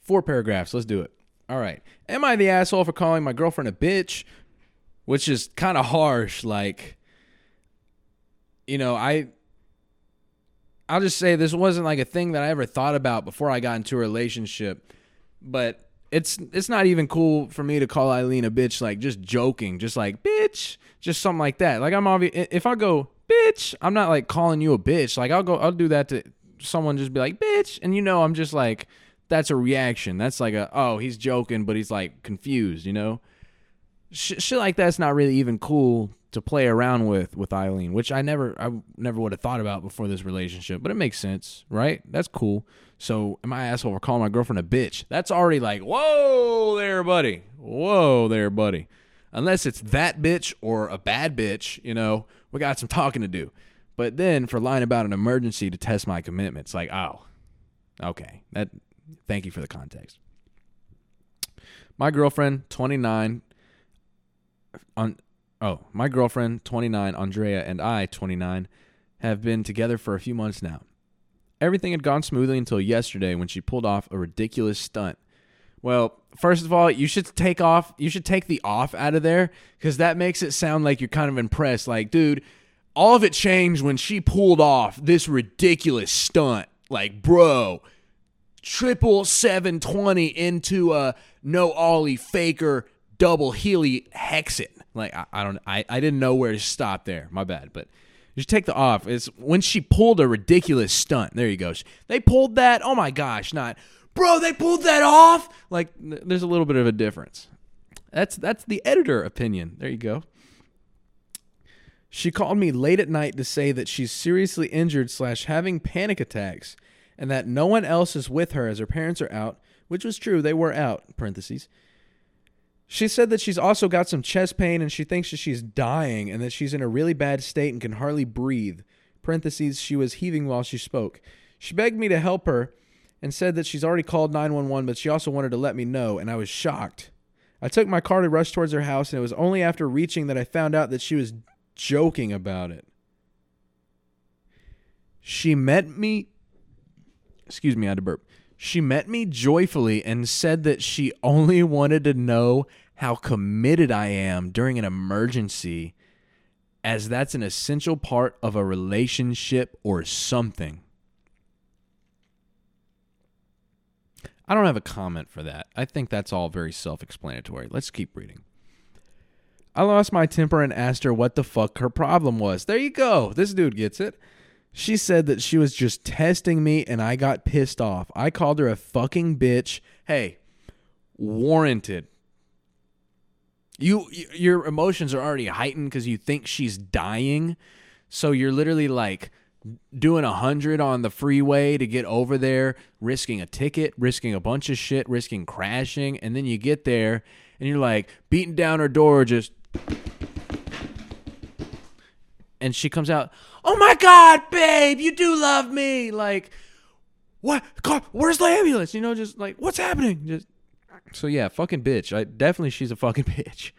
Four paragraphs. Let's do it. All right. Am I the asshole for calling my girlfriend a bitch? Which is kind of harsh. Like, you know, I. I'll just say this wasn't like a thing that I ever thought about before I got into a relationship, but it's it's not even cool for me to call Eileen a bitch like just joking, just like bitch, just something like that. Like I'm obvious if I go bitch, I'm not like calling you a bitch. Like I'll go I'll do that to someone just be like bitch and you know I'm just like that's a reaction. That's like a oh, he's joking but he's like confused, you know? Sh- shit like that's not really even cool to play around with with Eileen, which I never I never would have thought about before this relationship, but it makes sense, right? That's cool. So am I asshole for calling my girlfriend a bitch? That's already like, whoa there, buddy. Whoa there, buddy. Unless it's that bitch or a bad bitch, you know, we got some talking to do. But then for lying about an emergency to test my commitment, it's like, oh, okay. That thank you for the context. My girlfriend, 29, on oh, my girlfriend, 29, Andrea, and I, 29, have been together for a few months now. Everything had gone smoothly until yesterday when she pulled off a ridiculous stunt. Well, first of all, you should take off, you should take the off out of there because that makes it sound like you're kind of impressed. Like, dude, all of it changed when she pulled off this ridiculous stunt. Like, bro, triple 720 into a no ollie faker double heely hexit. Like I, I don't I, I didn't know where to stop there. My bad. But just take the off. It's when she pulled a ridiculous stunt. There you go. They pulled that. Oh my gosh, not bro, they pulled that off. Like there's a little bit of a difference. That's that's the editor opinion. There you go. She called me late at night to say that she's seriously injured slash having panic attacks and that no one else is with her as her parents are out, which was true. They were out, parentheses. She said that she's also got some chest pain and she thinks that she's dying and that she's in a really bad state and can hardly breathe. Parentheses, she was heaving while she spoke. She begged me to help her and said that she's already called 911, but she also wanted to let me know, and I was shocked. I took my car to rush towards her house, and it was only after reaching that I found out that she was joking about it. She met me excuse me, I had to burp. She met me joyfully and said that she only wanted to know how committed I am during an emergency, as that's an essential part of a relationship or something. I don't have a comment for that. I think that's all very self explanatory. Let's keep reading. I lost my temper and asked her what the fuck her problem was. There you go. This dude gets it. She said that she was just testing me and I got pissed off. I called her a fucking bitch. Hey, warranted. You your emotions are already heightened cuz you think she's dying. So you're literally like doing a 100 on the freeway to get over there, risking a ticket, risking a bunch of shit, risking crashing, and then you get there and you're like beating down her door just and she comes out, "Oh my god, babe, you do love me." Like, what? Where's the ambulance? You know, just like, what's happening? Just so yeah, fucking bitch. I definitely she's a fucking bitch.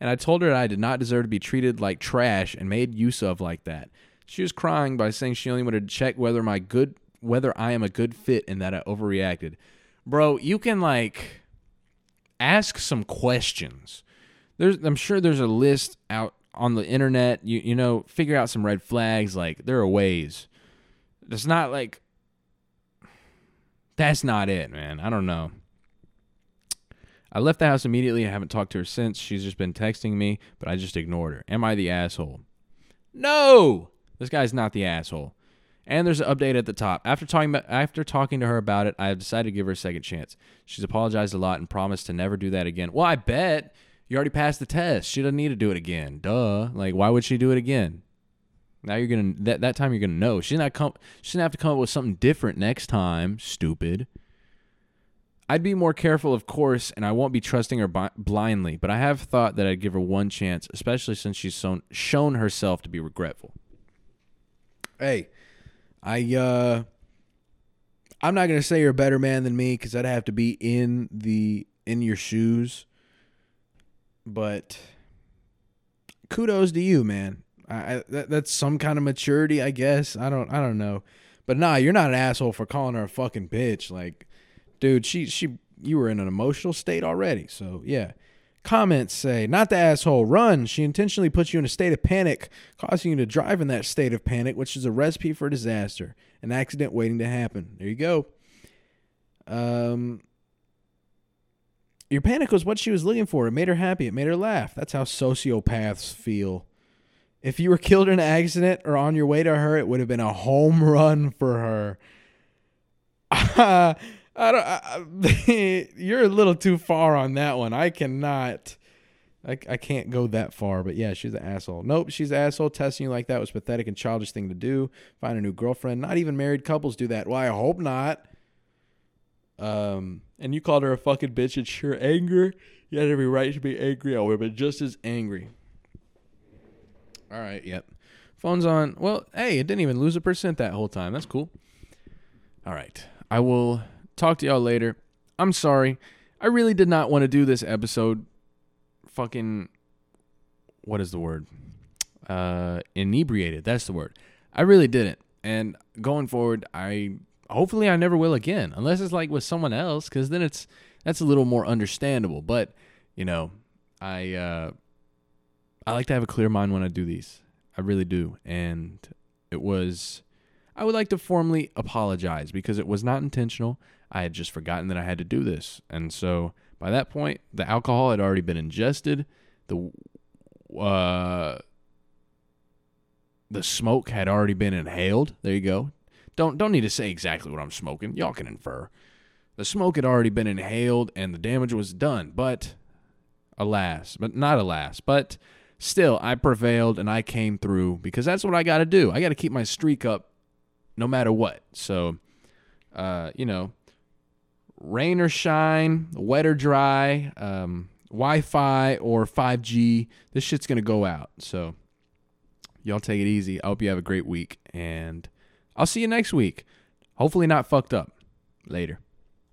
And I told her I did not deserve to be treated like trash and made use of like that. She was crying by saying she only wanted to check whether my good whether I am a good fit and that I overreacted. Bro, you can like ask some questions. There's I'm sure there's a list out on the internet, you you know, figure out some red flags. Like there are ways. It's not like that's not it, man. I don't know. I left the house immediately. I haven't talked to her since. She's just been texting me, but I just ignored her. Am I the asshole? No, this guy's not the asshole. And there's an update at the top. After talking about, after talking to her about it, I have decided to give her a second chance. She's apologized a lot and promised to never do that again. Well, I bet you already passed the test. She doesn't need to do it again. Duh. Like, why would she do it again? Now you're gonna that that time you're gonna know. She's not come. She's gonna have to come up with something different next time. Stupid. I'd be more careful, of course, and I won't be trusting her bi- blindly. But I have thought that I'd give her one chance, especially since she's shown shown herself to be regretful. Hey, I uh, I'm not gonna say you're a better man than me because I'd have to be in the in your shoes but kudos to you, man. I, I that, that's some kind of maturity, I guess. I don't I don't know. But nah, you're not an asshole for calling her a fucking bitch. Like, dude, she she you were in an emotional state already. So yeah. Comments say, not the asshole, run. She intentionally puts you in a state of panic, causing you to drive in that state of panic, which is a recipe for disaster, an accident waiting to happen. There you go. Um, your panic was what she was looking for. It made her happy. It made her laugh. That's how sociopaths feel. If you were killed in an accident or on your way to her, it would have been a home run for her. I don't. I, you're a little too far on that one. I cannot. I, I can't go that far. But yeah, she's an asshole. Nope, she's an asshole. Testing you like that was pathetic and childish thing to do. Find a new girlfriend. Not even married couples do that. Well, I hope not. Um, and you called her a fucking bitch in sheer anger. You had every right to be angry. I would have been just as angry. All right, yep. Phone's on. Well, hey, it didn't even lose a percent that whole time. That's cool. All right. I will talk to y'all later. I'm sorry. I really did not want to do this episode fucking what is the word? Uh, inebriated. That's the word. I really didn't. And going forward, I hopefully I never will again, unless it's like with someone else, because then it's that's a little more understandable. But you know, I uh, I like to have a clear mind when I do these. I really do, and it was. I would like to formally apologize because it was not intentional. I had just forgotten that I had to do this, and so by that point, the alcohol had already been ingested. The uh, the smoke had already been inhaled. There you go. Don't don't need to say exactly what I'm smoking. Y'all can infer. The smoke had already been inhaled and the damage was done. But alas, but not alas, but still I prevailed and I came through because that's what I got to do. I got to keep my streak up no matter what. So uh, you know, rain or shine, wet or dry, um, Wi-Fi or 5G, this shit's going to go out. So Y'all take it easy. I hope you have a great week, and I'll see you next week. Hopefully, not fucked up. Later.